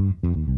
Mm-hmm.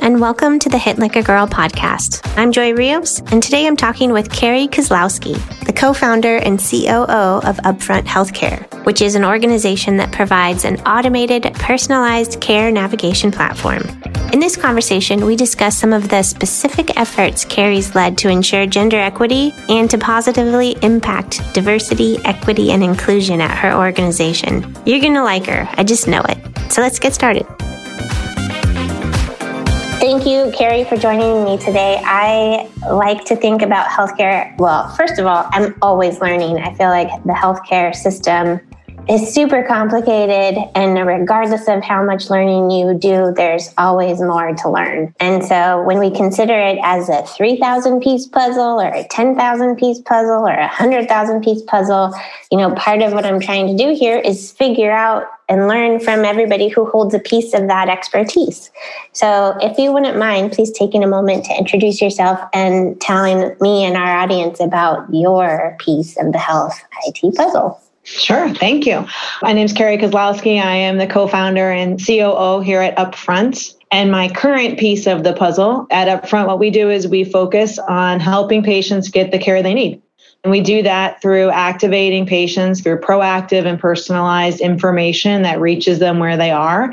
and welcome to the Hit Like a Girl podcast. I'm Joy Rios, and today I'm talking with Carrie Kozlowski, the co founder and COO of Upfront Healthcare, which is an organization that provides an automated, personalized care navigation platform. In this conversation, we discuss some of the specific efforts Carrie's led to ensure gender equity and to positively impact diversity, equity, and inclusion at her organization. You're going to like her. I just know it. So let's get started. Thank you, Carrie, for joining me today. I like to think about healthcare. Well, first of all, I'm always learning. I feel like the healthcare system is super complicated, and regardless of how much learning you do, there's always more to learn. And so, when we consider it as a 3,000 piece puzzle, or a 10,000 piece puzzle, or a 100,000 piece puzzle, you know, part of what I'm trying to do here is figure out and learn from everybody who holds a piece of that expertise. So, if you wouldn't mind, please taking a moment to introduce yourself and telling me and our audience about your piece of the health IT puzzle. Sure, thank you. My name is Carrie Kozlowski. I am the co founder and COO here at Upfront. And my current piece of the puzzle at Upfront, what we do is we focus on helping patients get the care they need. And we do that through activating patients through proactive and personalized information that reaches them where they are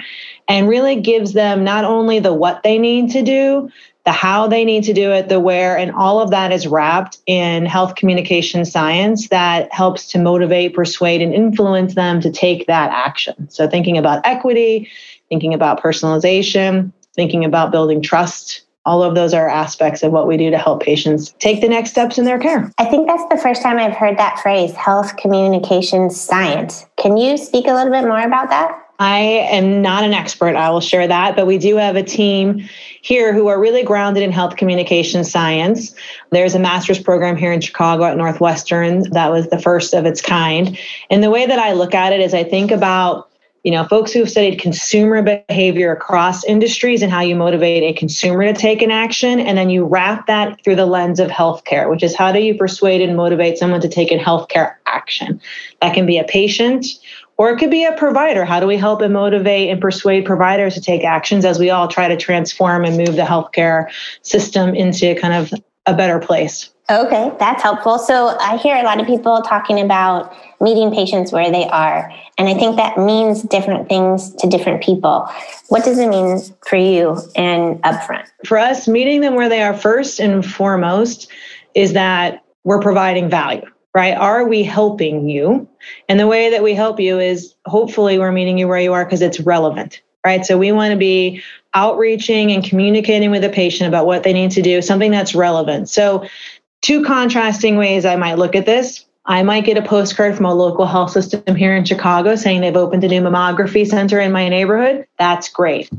and really gives them not only the what they need to do, the how they need to do it, the where, and all of that is wrapped in health communication science that helps to motivate, persuade, and influence them to take that action. So, thinking about equity, thinking about personalization, thinking about building trust all of those are aspects of what we do to help patients take the next steps in their care. I think that's the first time I've heard that phrase, health communication science. Can you speak a little bit more about that? I am not an expert, I will share that, but we do have a team here who are really grounded in health communication science. There's a master's program here in Chicago at Northwestern that was the first of its kind. And the way that I look at it is I think about you know folks who have studied consumer behavior across industries and how you motivate a consumer to take an action and then you wrap that through the lens of healthcare which is how do you persuade and motivate someone to take a healthcare action that can be a patient or it could be a provider how do we help and motivate and persuade providers to take actions as we all try to transform and move the healthcare system into kind of a better place Okay, that's helpful. So I hear a lot of people talking about meeting patients where they are. And I think that means different things to different people. What does it mean for you and upfront? For us, meeting them where they are first and foremost is that we're providing value, right? Are we helping you? And the way that we help you is hopefully we're meeting you where you are because it's relevant, right? So we want to be outreaching and communicating with the patient about what they need to do, something that's relevant. So, two contrasting ways I might look at this. I might get a postcard from a local health system here in Chicago saying they've opened a new mammography center in my neighborhood. That's great.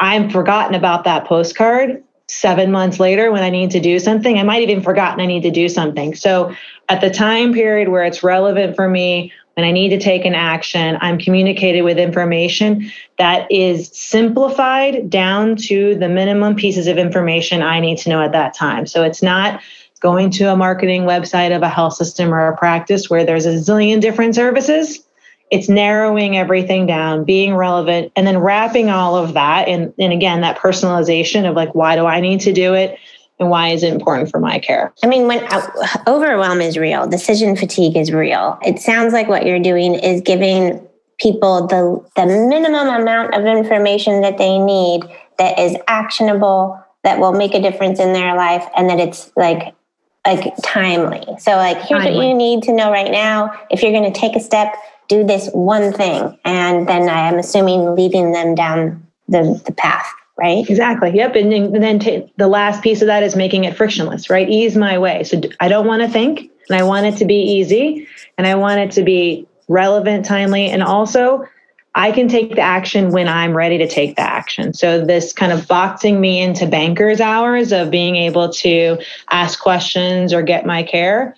I'm forgotten about that postcard seven months later when I need to do something. I might even forgotten I need to do something. So at the time period where it's relevant for me, when I need to take an action, I'm communicated with information that is simplified down to the minimum pieces of information I need to know at that time. So it's not going to a marketing website of a health system or a practice where there's a zillion different services. It's narrowing everything down, being relevant, and then wrapping all of that. And, and again, that personalization of like, why do I need to do it? and why is it important for my care? I mean, when uh, overwhelm is real, decision fatigue is real. It sounds like what you're doing is giving people the the minimum amount of information that they need that is actionable that will make a difference in their life and that it's like like timely. So like here's timely. what you need to know right now. If you're going to take a step, do this one thing. And then I am assuming leading them down the, the path, right? Exactly. Yep. And, and then t- the last piece of that is making it frictionless, right? Ease my way. So I don't want to think and I want it to be easy and I want it to be relevant, timely, and also I can take the action when I'm ready to take the action. So, this kind of boxing me into banker's hours of being able to ask questions or get my care,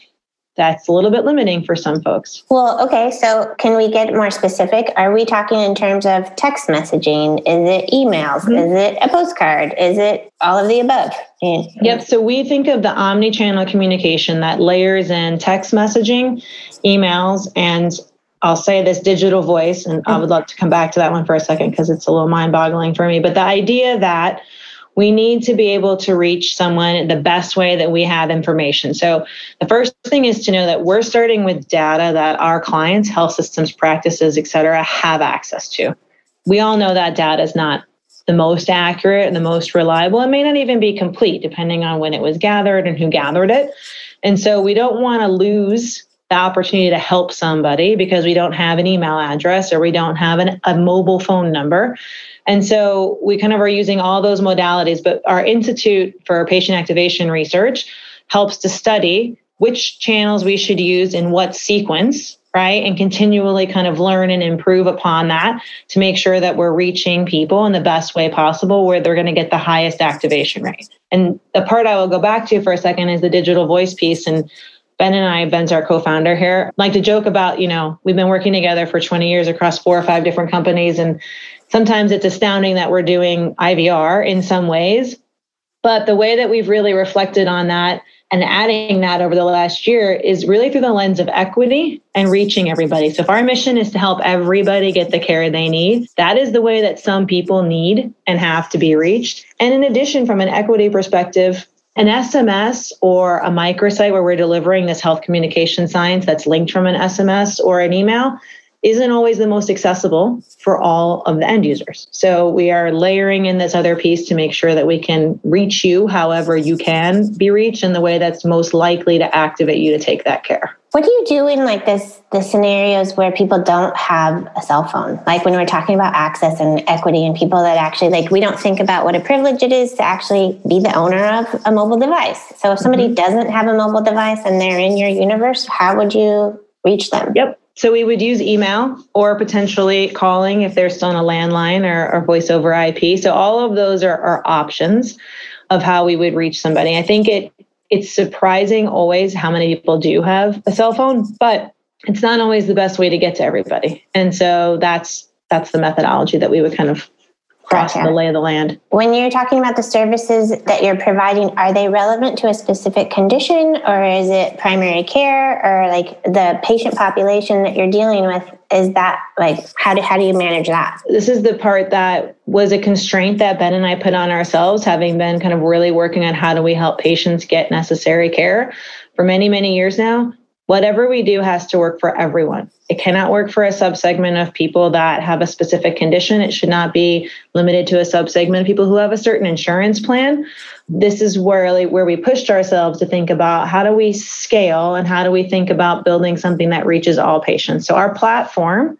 that's a little bit limiting for some folks. Well, okay. So, can we get more specific? Are we talking in terms of text messaging? Is it emails? Mm-hmm. Is it a postcard? Is it all of the above? Yep. So, we think of the omni channel communication that layers in text messaging, emails, and I'll say this digital voice, and I would love to come back to that one for a second because it's a little mind boggling for me. But the idea that we need to be able to reach someone the best way that we have information. So, the first thing is to know that we're starting with data that our clients, health systems, practices, et cetera, have access to. We all know that data is not the most accurate and the most reliable. It may not even be complete, depending on when it was gathered and who gathered it. And so, we don't want to lose the opportunity to help somebody because we don't have an email address or we don't have an, a mobile phone number. And so we kind of are using all those modalities, but our Institute for Patient Activation Research helps to study which channels we should use in what sequence, right? And continually kind of learn and improve upon that to make sure that we're reaching people in the best way possible where they're going to get the highest activation rate. And the part I will go back to for a second is the digital voice piece. And Ben and I, Ben's our co-founder here, like to joke about, you know, we've been working together for 20 years across four or five different companies. And sometimes it's astounding that we're doing IVR in some ways. But the way that we've really reflected on that and adding that over the last year is really through the lens of equity and reaching everybody. So if our mission is to help everybody get the care they need, that is the way that some people need and have to be reached. And in addition, from an equity perspective, an SMS or a microsite where we're delivering this health communication science that's linked from an SMS or an email isn't always the most accessible for all of the end users. So we are layering in this other piece to make sure that we can reach you however you can be reached in the way that's most likely to activate you to take that care. What do you do in like this the scenarios where people don't have a cell phone? Like when we're talking about access and equity and people that actually like we don't think about what a privilege it is to actually be the owner of a mobile device. So if somebody mm-hmm. doesn't have a mobile device and they're in your universe, how would you reach them? Yep. So we would use email or potentially calling if they're still on a landline or, or voice over IP. So all of those are, are options of how we would reach somebody. I think it it's surprising always how many people do have a cell phone, but it's not always the best way to get to everybody. And so that's that's the methodology that we would kind of cross gotcha. the lay of the land. When you're talking about the services that you're providing, are they relevant to a specific condition or is it primary care or like the patient population that you're dealing with? Is that like how do how do you manage that? This is the part that was a constraint that Ben and I put on ourselves, having been kind of really working on how do we help patients get necessary care for many, many years now whatever we do has to work for everyone. It cannot work for a subsegment of people that have a specific condition. It should not be limited to a subsegment of people who have a certain insurance plan. This is where, where we pushed ourselves to think about how do we scale and how do we think about building something that reaches all patients. So our platform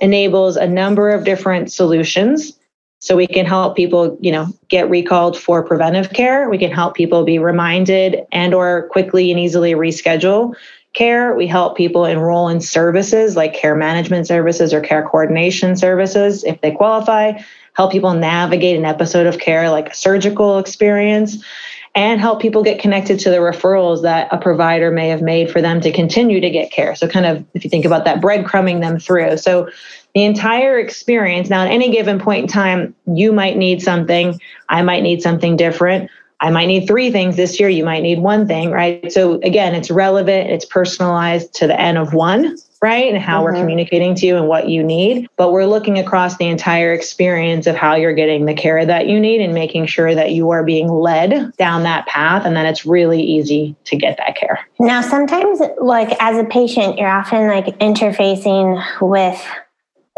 enables a number of different solutions so we can help people you know get recalled for preventive care we can help people be reminded and or quickly and easily reschedule care. We help people enroll in services like care management services or care coordination services if they qualify, help people navigate an episode of care like a surgical experience, and help people get connected to the referrals that a provider may have made for them to continue to get care. So, kind of if you think about that, breadcrumbing them through. So, the entire experience now, at any given point in time, you might need something, I might need something different I might need three things this year. You might need one thing, right? So again, it's relevant, it's personalized to the N of one, right? And how mm-hmm. we're communicating to you and what you need. But we're looking across the entire experience of how you're getting the care that you need and making sure that you are being led down that path and that it's really easy to get that care. Now, sometimes, like as a patient, you're often like interfacing with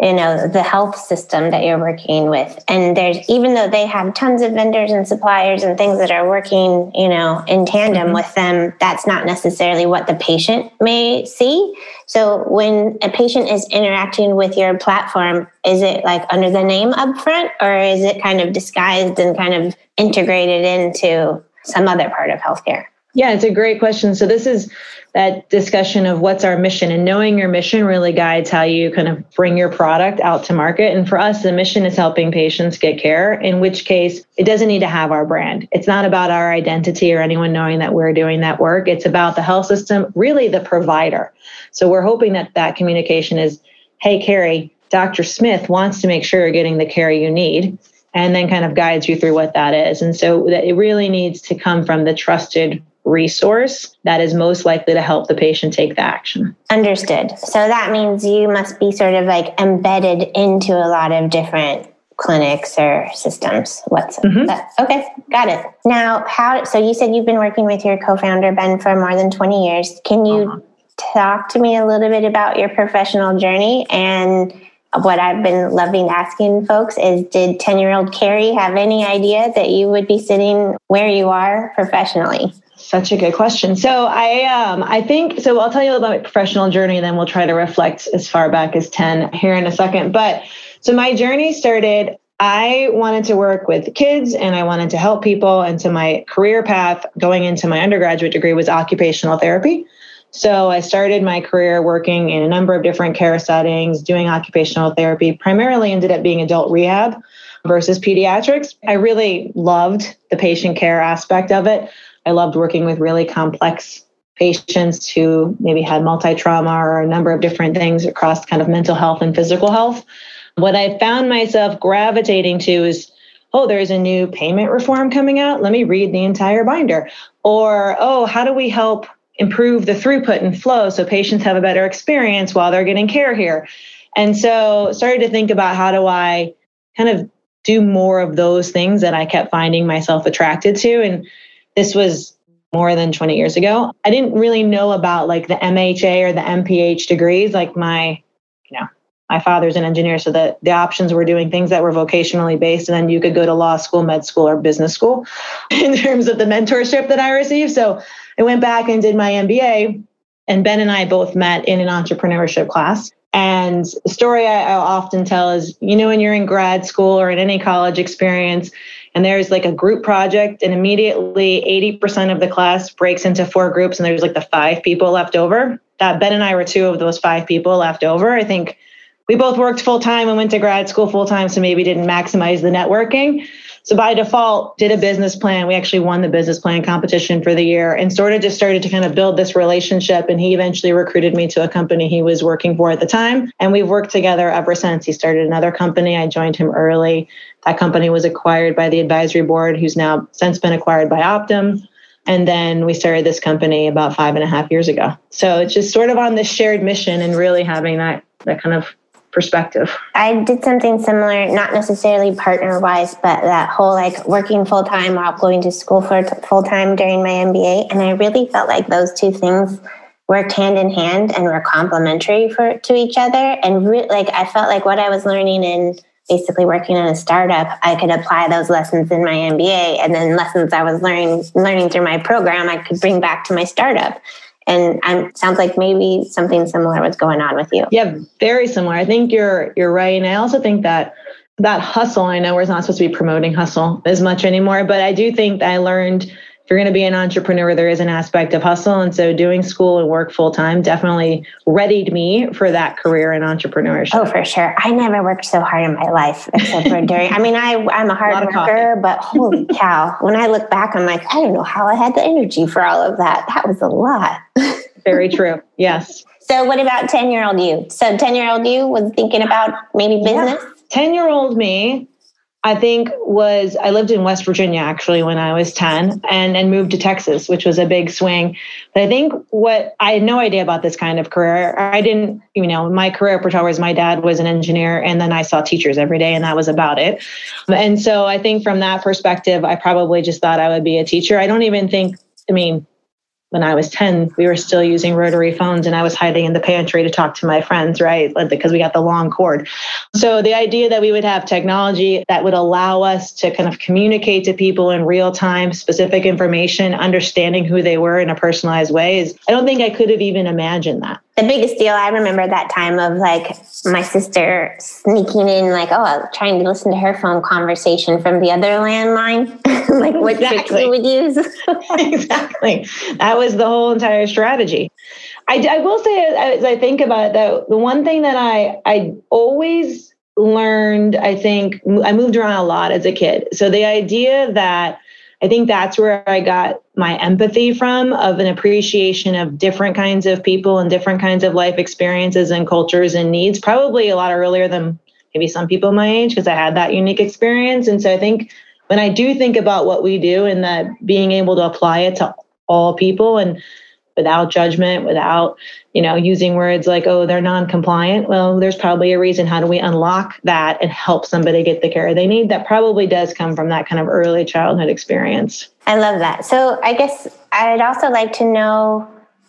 you know the health system that you're working with. And there's even though they have tons of vendors and suppliers and things that are working you know in tandem mm-hmm. with them that's not necessarily what the patient may see. So when a patient is interacting with your platform is it like under the name upfront or is it kind of disguised and kind of integrated into some other part of healthcare yeah, it's a great question. So this is that discussion of what's our mission and knowing your mission really guides how you kind of bring your product out to market. And for us, the mission is helping patients get care, in which case it doesn't need to have our brand. It's not about our identity or anyone knowing that we're doing that work. It's about the health system, really the provider. So we're hoping that that communication is, hey, Carrie, Dr. Smith wants to make sure you're getting the care you need and then kind of guides you through what that is. And so that it really needs to come from the trusted resource that is most likely to help the patient take the action. Understood. So that means you must be sort of like embedded into a lot of different clinics or systems. What's mm-hmm. that? Okay, got it. Now, how so you said you've been working with your co-founder Ben for more than 20 years. Can you uh-huh. talk to me a little bit about your professional journey and what I've been loving asking folks is did 10 year old Carrie have any idea that you would be sitting where you are professionally? Such a good question. So I um I think so I'll tell you about my professional journey and then we'll try to reflect as far back as 10 here in a second. But so my journey started I wanted to work with kids and I wanted to help people and so my career path going into my undergraduate degree was occupational therapy. So I started my career working in a number of different care settings, doing occupational therapy, primarily ended up being adult rehab versus pediatrics. I really loved the patient care aspect of it. I loved working with really complex patients who maybe had multi trauma or a number of different things across kind of mental health and physical health. What I found myself gravitating to is, oh, there's a new payment reform coming out. Let me read the entire binder. Or, oh, how do we help improve the throughput and flow so patients have a better experience while they're getting care here? And so started to think about how do I kind of do more of those things that I kept finding myself attracted to. And this was more than 20 years ago. I didn't really know about like the MHA or the MPH degrees. Like my, you know, my father's an engineer, so the, the options were doing things that were vocationally based, and then you could go to law school, med school, or business school in terms of the mentorship that I received. So I went back and did my MBA, and Ben and I both met in an entrepreneurship class. And the story I, I often tell is, you know, when you're in grad school or in any college experience, and there's like a group project and immediately 80% of the class breaks into four groups and there's like the five people left over. That ben and i were two of those five people left over i think we both worked full time and went to grad school full time so maybe didn't maximize the networking so by default, did a business plan. We actually won the business plan competition for the year and sort of just started to kind of build this relationship. And he eventually recruited me to a company he was working for at the time. And we've worked together ever since. He started another company. I joined him early. That company was acquired by the advisory board, who's now since been acquired by Optum. And then we started this company about five and a half years ago. So it's just sort of on this shared mission and really having that that kind of perspective. I did something similar, not necessarily partner wise, but that whole like working full time while going to school for full time during my MBA. And I really felt like those two things worked hand in hand and were complementary for to each other. And re- like I felt like what I was learning in basically working in a startup, I could apply those lessons in my MBA, and then lessons I was learning learning through my program, I could bring back to my startup. And sounds like maybe something similar was going on with you. Yeah, very similar. I think you're you're right, and I also think that that hustle. I know we're not supposed to be promoting hustle as much anymore, but I do think that I learned you're going to be an entrepreneur, there is an aspect of hustle. And so doing school and work full time definitely readied me for that career in entrepreneurship. Oh, for sure. I never worked so hard in my life except for during, I mean, I, I'm a hard a worker, but holy cow. When I look back, I'm like, I don't know how I had the energy for all of that. That was a lot. Very true. Yes. So what about 10 year old you? So 10 year old you was thinking about maybe business? 10 year old me I think was I lived in West Virginia actually when I was 10 and and moved to Texas, which was a big swing. But I think what I had no idea about this kind of career. I didn't, you know, my career was my dad was an engineer and then I saw teachers every day and that was about it. And so I think from that perspective, I probably just thought I would be a teacher. I don't even think, I mean, when I was 10, we were still using rotary phones and I was hiding in the pantry to talk to my friends, right? Because we got the long cord. So the idea that we would have technology that would allow us to kind of communicate to people in real time, specific information, understanding who they were in a personalized way is, I don't think I could have even imagined that the biggest deal I remember that time of like my sister sneaking in, like, oh, trying to listen to her phone conversation from the other landline, like what exactly. tricks you would use. exactly. That was the whole entire strategy. I, I will say, as I think about it, though, the one thing that I, I always learned, I think, I moved around a lot as a kid. So the idea that I think that's where I got my empathy from of an appreciation of different kinds of people and different kinds of life experiences and cultures and needs, probably a lot earlier than maybe some people my age, because I had that unique experience. And so I think when I do think about what we do and that being able to apply it to all people and without judgment, without, you know, using words like, oh, they're non-compliant. Well, there's probably a reason. How do we unlock that and help somebody get the care they need? That probably does come from that kind of early childhood experience. I love that. So I guess I'd also like to know,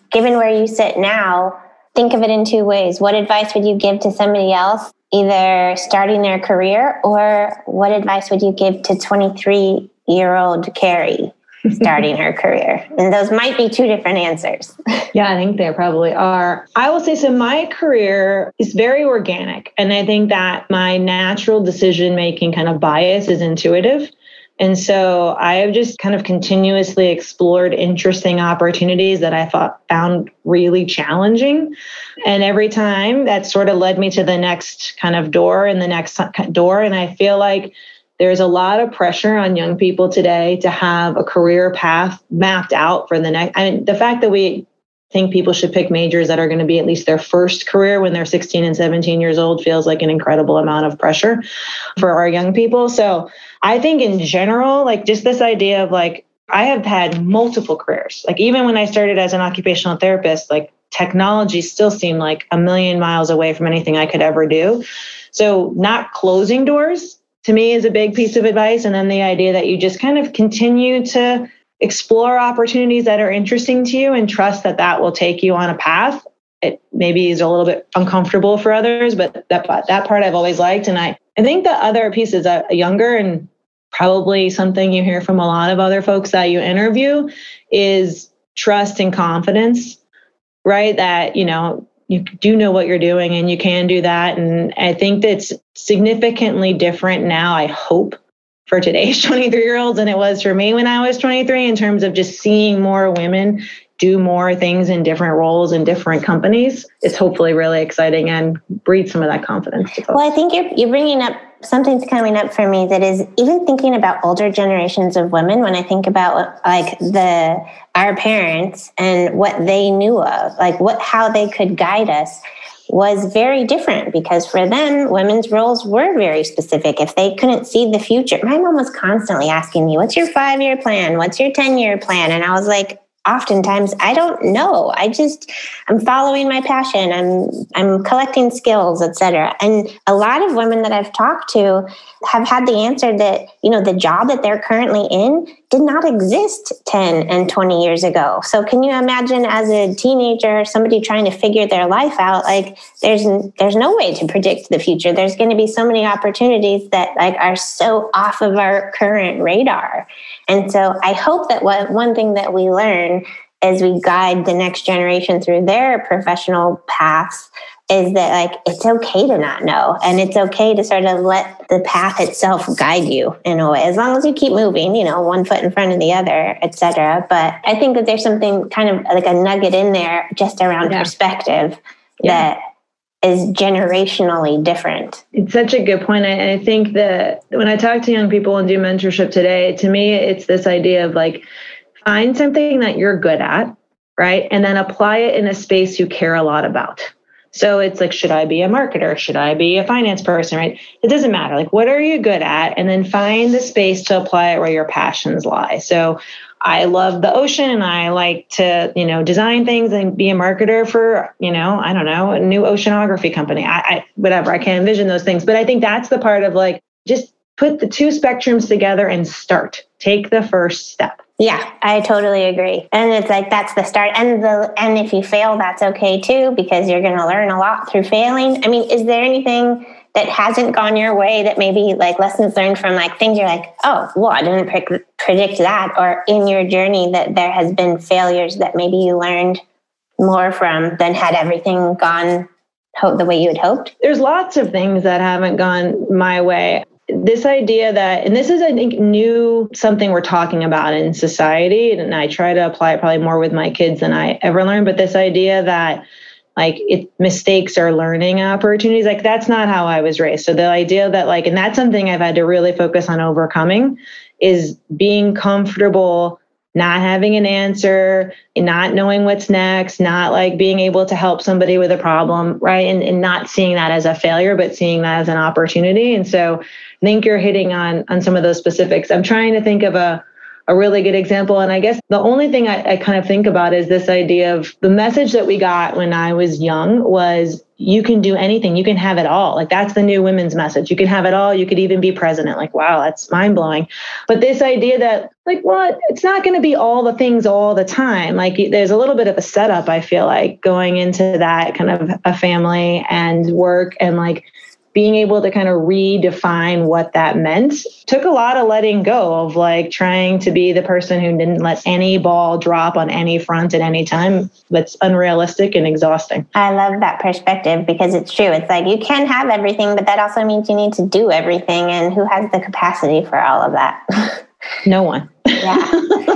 given where you sit now, think of it in two ways. What advice would you give to somebody else, either starting their career, or what advice would you give to 23 year old Carrie? Starting her career? And those might be two different answers. yeah, I think they probably are. I will say so my career is very organic. And I think that my natural decision making kind of bias is intuitive. And so I have just kind of continuously explored interesting opportunities that I thought found really challenging. And every time that sort of led me to the next kind of door and the next door. And I feel like there's a lot of pressure on young people today to have a career path mapped out for the next. I mean, the fact that we think people should pick majors that are going to be at least their first career when they're 16 and 17 years old feels like an incredible amount of pressure for our young people. So I think in general, like just this idea of like, I have had multiple careers. Like even when I started as an occupational therapist, like technology still seemed like a million miles away from anything I could ever do. So not closing doors to me is a big piece of advice. And then the idea that you just kind of continue to explore opportunities that are interesting to you and trust that that will take you on a path. It maybe is a little bit uncomfortable for others, but that that part I've always liked. And I, I think the other piece is a younger and probably something you hear from a lot of other folks that you interview is trust and confidence, right? That, you know, you do know what you're doing and you can do that. And I think that's significantly different now, I hope, for today's 23 year olds than it was for me when I was 23 in terms of just seeing more women do more things in different roles in different companies is hopefully really exciting and breed some of that confidence. Well, I think you're, you're bringing up something's coming up for me that is even thinking about older generations of women when i think about like the our parents and what they knew of like what how they could guide us was very different because for them women's roles were very specific. If they couldn't see the future my mom was constantly asking me what's your 5 year plan? What's your 10 year plan? And i was like oftentimes i don't know. I just i'm following my passion. I'm i'm collecting skills etc and a lot of women that i've talked to have had the answer that you know the job that they're currently in did not exist 10 and 20 years ago. So can you imagine as a teenager, somebody trying to figure their life out, like there's there's no way to predict the future. There's going to be so many opportunities that like are so off of our current radar. And so I hope that what, one thing that we learn as we guide the next generation through their professional paths is that like it's okay to not know and it's okay to sort of let the path itself guide you in a way as long as you keep moving you know one foot in front of the other etc but i think that there's something kind of like a nugget in there just around yeah. perspective yeah. that is generationally different. It's such a good point. I, I think that when I talk to young people and do mentorship today, to me, it's this idea of like find something that you're good at, right? And then apply it in a space you care a lot about. So it's like, should I be a marketer? Should I be a finance person? Right? It doesn't matter. Like, what are you good at? And then find the space to apply it where your passions lie. So I love the ocean and I like to, you know, design things and be a marketer for, you know, I don't know, a new oceanography company. I, I whatever, I can envision those things. But I think that's the part of like just put the two spectrums together and start. Take the first step. Yeah, I totally agree. And it's like that's the start. And the and if you fail, that's okay too, because you're gonna learn a lot through failing. I mean, is there anything that hasn't gone your way that maybe like lessons learned from like things you're like, oh, well, I didn't pre- predict that, or in your journey that there has been failures that maybe you learned more from than had everything gone the way you had hoped? There's lots of things that haven't gone my way this idea that, and this is, I think, new something we're talking about in society, and I try to apply it probably more with my kids than I ever learned, but this idea that like it mistakes are learning opportunities like that's not how i was raised. So the idea that like and that's something i've had to really focus on overcoming is being comfortable not having an answer not knowing what's next not like being able to help somebody with a problem right? And, and not seeing that as a failure but seeing that as an opportunity. And so think you're hitting on on some of those specifics. I'm trying to think of a a really good example. And I guess the only thing I, I, kind of think about is this idea of the message that we got when I was young was you can do anything, you can have it all. Like that's the new women's message. You can have it all. You could even be president. Like, wow, that's mind blowing. But this idea that, like, what? It's not going to be all the things all the time. Like, there's a little bit of a setup, I feel like, going into that kind of a family and work and like, being able to kind of redefine what that meant took a lot of letting go of like trying to be the person who didn't let any ball drop on any front at any time. That's unrealistic and exhausting. I love that perspective because it's true. It's like you can have everything, but that also means you need to do everything. And who has the capacity for all of that? no one. yeah.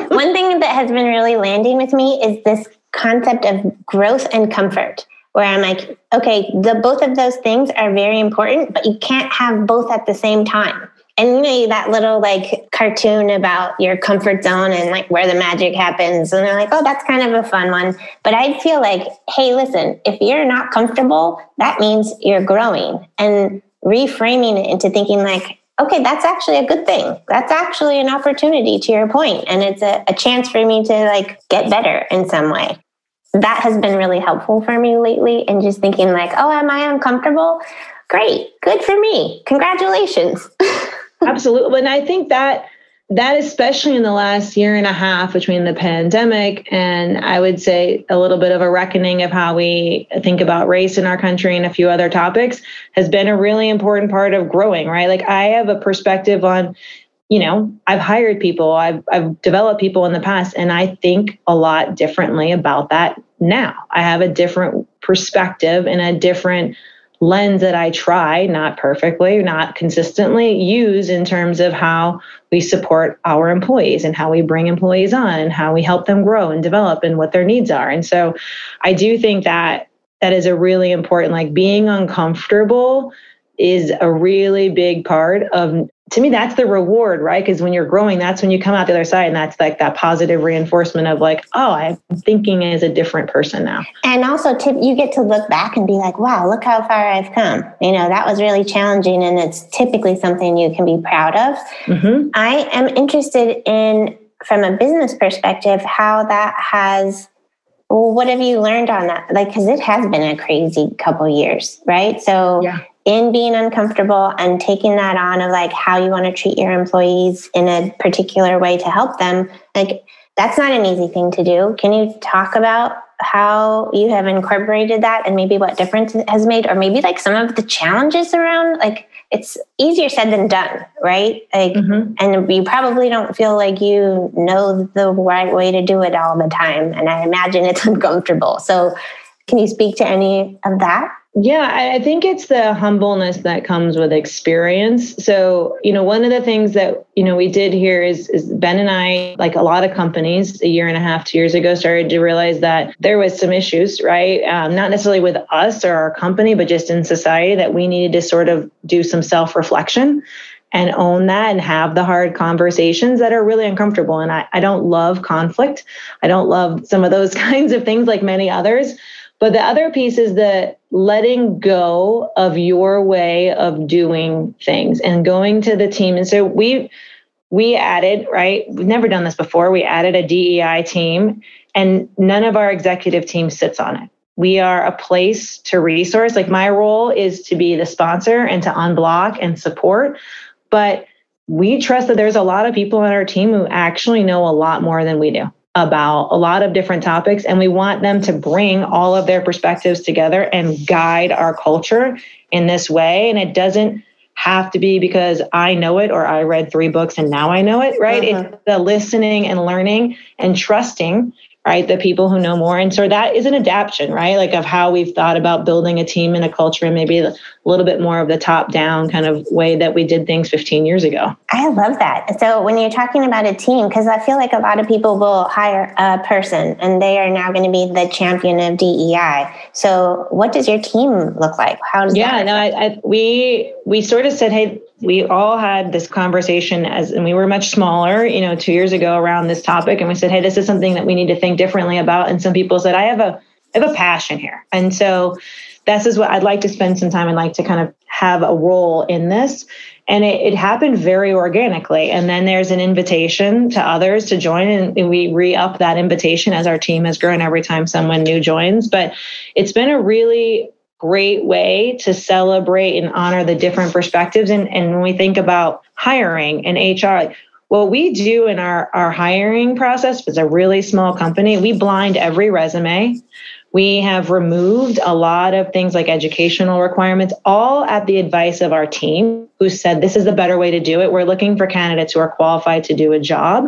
One thing that has been really landing with me is this concept of growth and comfort where I'm like, okay, the both of those things are very important, but you can't have both at the same time. And you know that little like cartoon about your comfort zone and like where the magic happens, and they're like, oh, that's kind of a fun one. But I feel like, hey, listen, if you're not comfortable, that means you're growing, and reframing it into thinking like, okay, that's actually a good thing. That's actually an opportunity to your point, and it's a, a chance for me to like get better in some way that has been really helpful for me lately and just thinking like oh am i uncomfortable? Great good for me. Congratulations. Absolutely and i think that that especially in the last year and a half between the pandemic and i would say a little bit of a reckoning of how we think about race in our country and a few other topics has been a really important part of growing right? Like i have a perspective on you know, I've hired people, I've I've developed people in the past and I think a lot differently about that now. I have a different perspective and a different lens that I try, not perfectly, not consistently, use in terms of how we support our employees and how we bring employees on and how we help them grow and develop and what their needs are. And so I do think that that is a really important like being uncomfortable is a really big part of to me that's the reward right? Because when you're growing that's when you come out the other side and that's like that positive reinforcement of like oh i'm thinking as a different person now. And also tip you get to look back and be like wow look how far i've come. You know that was really challenging and it's typically something you can be proud of. Mm-hmm. i am interested in from a business perspective how that has well, what have you learned on that? Like because it has been a crazy couple years right? So yeah in being uncomfortable and taking that on of like how you want to treat your employees in a particular way to help them like that's not an easy thing to do. Can you talk about how you have incorporated that and maybe what difference it has made? Or maybe like some of the challenges around like it's easier said than done right? Like mm-hmm. and you probably don't feel like you know the right way to do it all the time and i imagine it's uncomfortable. So can you speak to any of that yeah, I think it's the humbleness that comes with experience. So, you know, one of the things that, you know, we did here is, is Ben and I, like a lot of companies a year and a half, two years ago, started to realize that there was some issues, right? Um, not necessarily with us or our company, but just in society that we needed to sort of do some self reflection and own that and have the hard conversations that are really uncomfortable. And I, I don't love conflict. I don't love some of those kinds of things like many others. But the other piece is the letting go of your way of doing things and going to the team. And so we we added, right? We've never done this before. We added a DEI team and none of our executive team sits on it. We are a place to resource. Like my role is to be the sponsor and to unblock and support. But we trust that there's a lot of people on our team who actually know a lot more than we do about a lot of different topics and we want them to bring all of their perspectives together and guide our culture in this way and it doesn't have to be because I know it or I read three books and now I know it, right? Uh-huh. It's the listening and learning and trusting right? The people who know more. And so that is an adaptation, right? Like of how we've thought about building a team and a culture and maybe a little bit more of the top down kind of way that we did things 15 years ago. I love that. So when you're talking about a team, because I feel like a lot of people will hire a person and they are now going to be the champion of DEI. So what does your team look like? How does yeah, no, I, I, we, we sort of said, hey, we all had this conversation as and we were much smaller you know two years ago around this topic and we said hey this is something that we need to think differently about and some people said i have a I have a passion here and so this is what i'd like to spend some time and like to kind of have a role in this and it, it happened very organically and then there's an invitation to others to join and we re-up that invitation as our team has grown every time someone new joins but it's been a really great way to celebrate and honor the different perspectives. And, and when we think about hiring and HR, what we do in our, our hiring process is a really small company. We blind every resume. We have removed a lot of things like educational requirements, all at the advice of our team, who said this is the better way to do it. We're looking for candidates who are qualified to do a job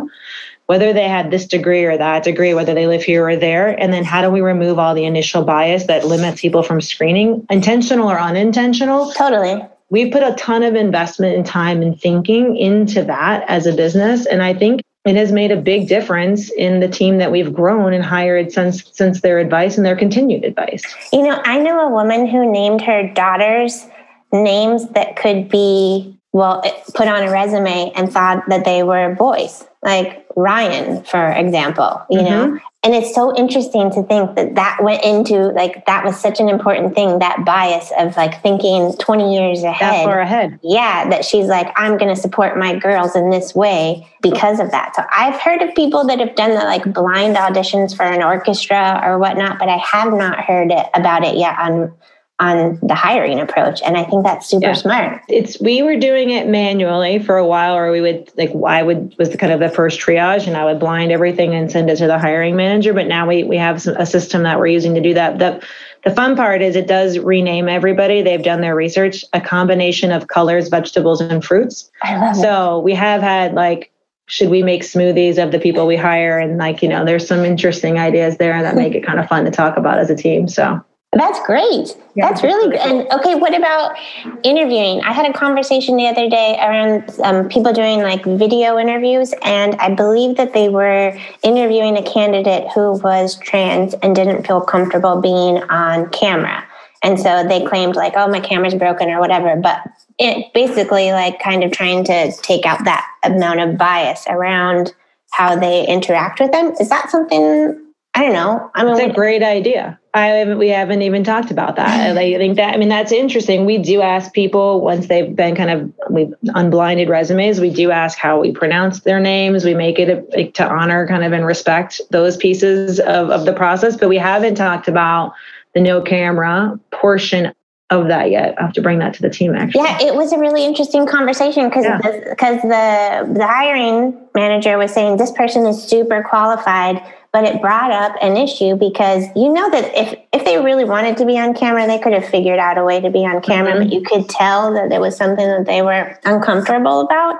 whether they had this degree or that degree, whether they live here or there. And then how do we remove all the initial bias that limits people from screening, intentional or unintentional? Totally. We've put a ton of investment and time and thinking into that as a business. And I think it has made a big difference in the team that we've grown and hired since since their advice and their continued advice. You know, I know a woman who named her daughters names that could be well put on a resume and thought that they were boys like Ryan, for example, you mm-hmm. know? And it's so interesting to think that that went into like that was such an important thing, that bias of like thinking 20 years ahead. That far ahead. Yeah, that she's like, I'm going to support my girls in this way because of that. So I've heard of people that have done the like blind auditions for an orchestra or whatnot, but I have not heard it about it yet on on the hiring approach and i think that's super yeah. smart. It's we were doing it manually for a while or we would like i would was the kind of the first triage and i would blind everything and send it to the hiring manager but now we we have some, a system that we're using to do that. The the fun part is it does rename everybody. They've done their research a combination of colors vegetables and fruits. I love so it. we have had like should we make smoothies of the people we hire? And like you know there's some interesting ideas there that make it kind of fun to talk about as a team so that's great. Yeah, That's really good. And okay, what about interviewing? I had a conversation the other day around um, people doing like video interviews, and I believe that they were interviewing a candidate who was trans and didn't feel comfortable being on camera. And so they claimed like, oh, my camera's broken or whatever. But it basically like kind of trying to take out that amount of bias around how they interact with them. Is that something I don't know. I mean, it's a great idea. I haven't, we haven't even talked about that. I think that, I mean, that's interesting. We do ask people once they've been kind of, we've unblinded resumes, we do ask how we pronounce their names. We make it a, to honor kind of and respect those pieces of, of the process, but we haven't talked about the no camera portion of that yet. I have to bring that to the team actually. Yeah, it was a really interesting conversation because Yeah. because the the hiring manager was saying this person is super qualified, but it brought up an issue because you know that if if they really wanted to be on camera, they could have figured out a way to be on camera, Mhm. but you could tell that there was something that they were uncomfortable about.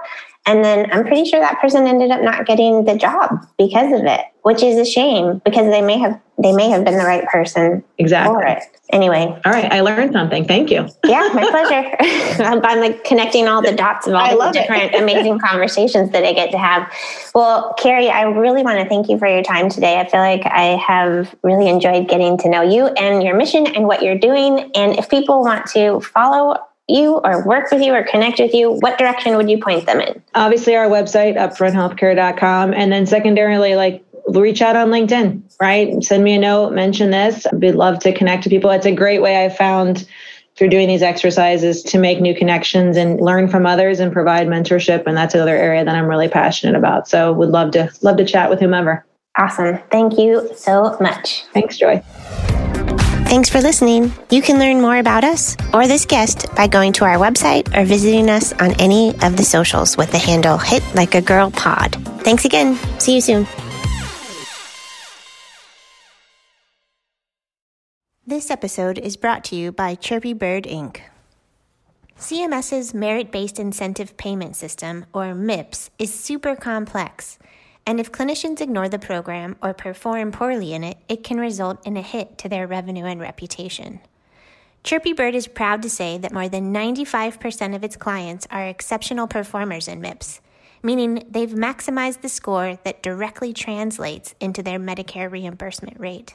And then I'm pretty sure that person ended up not getting the job because of it, which is a shame because they may have they may have been the right person Exactly. for it. Anyway, All right, I learned something. Thank you. yeah, my pleasure. I'm, I'm like connecting all the dots of all the different amazing conversations that I get to have. Well, Carrie, I really want to thank you for your time today. I feel like I have really enjoyed getting to know you and your mission and what you're doing. And if people want to follow you or work with you or connect with you, what direction would you point them in? Obviously, our website, upfronthealthcare.com. And then secondarily, like reach out on LinkedIn, right? Send me a note, mention this. We'd love to connect to people. It's a great way I've found through doing these exercises to make new connections and learn from others and provide mentorship. And that's another area that I'm really passionate about. So would love to love to chat with whomever. Awesome. Thank you so much. Thanks, Joy. Thanks for listening. You can learn more about us or this guest by going to our website or visiting us on any of the socials with the handle Hit Like a Girl Pod. Thanks again. See you soon. This episode is brought to you by Chirpy Bird Inc. CMS's merit based incentive payment system, or MIPS, is super complex. And if clinicians ignore the program or perform poorly in it, it can result in a hit to their revenue and reputation. Chirpy Bird is proud to say that more than 95% of its clients are exceptional performers in MIPS, meaning they've maximized the score that directly translates into their Medicare reimbursement rate.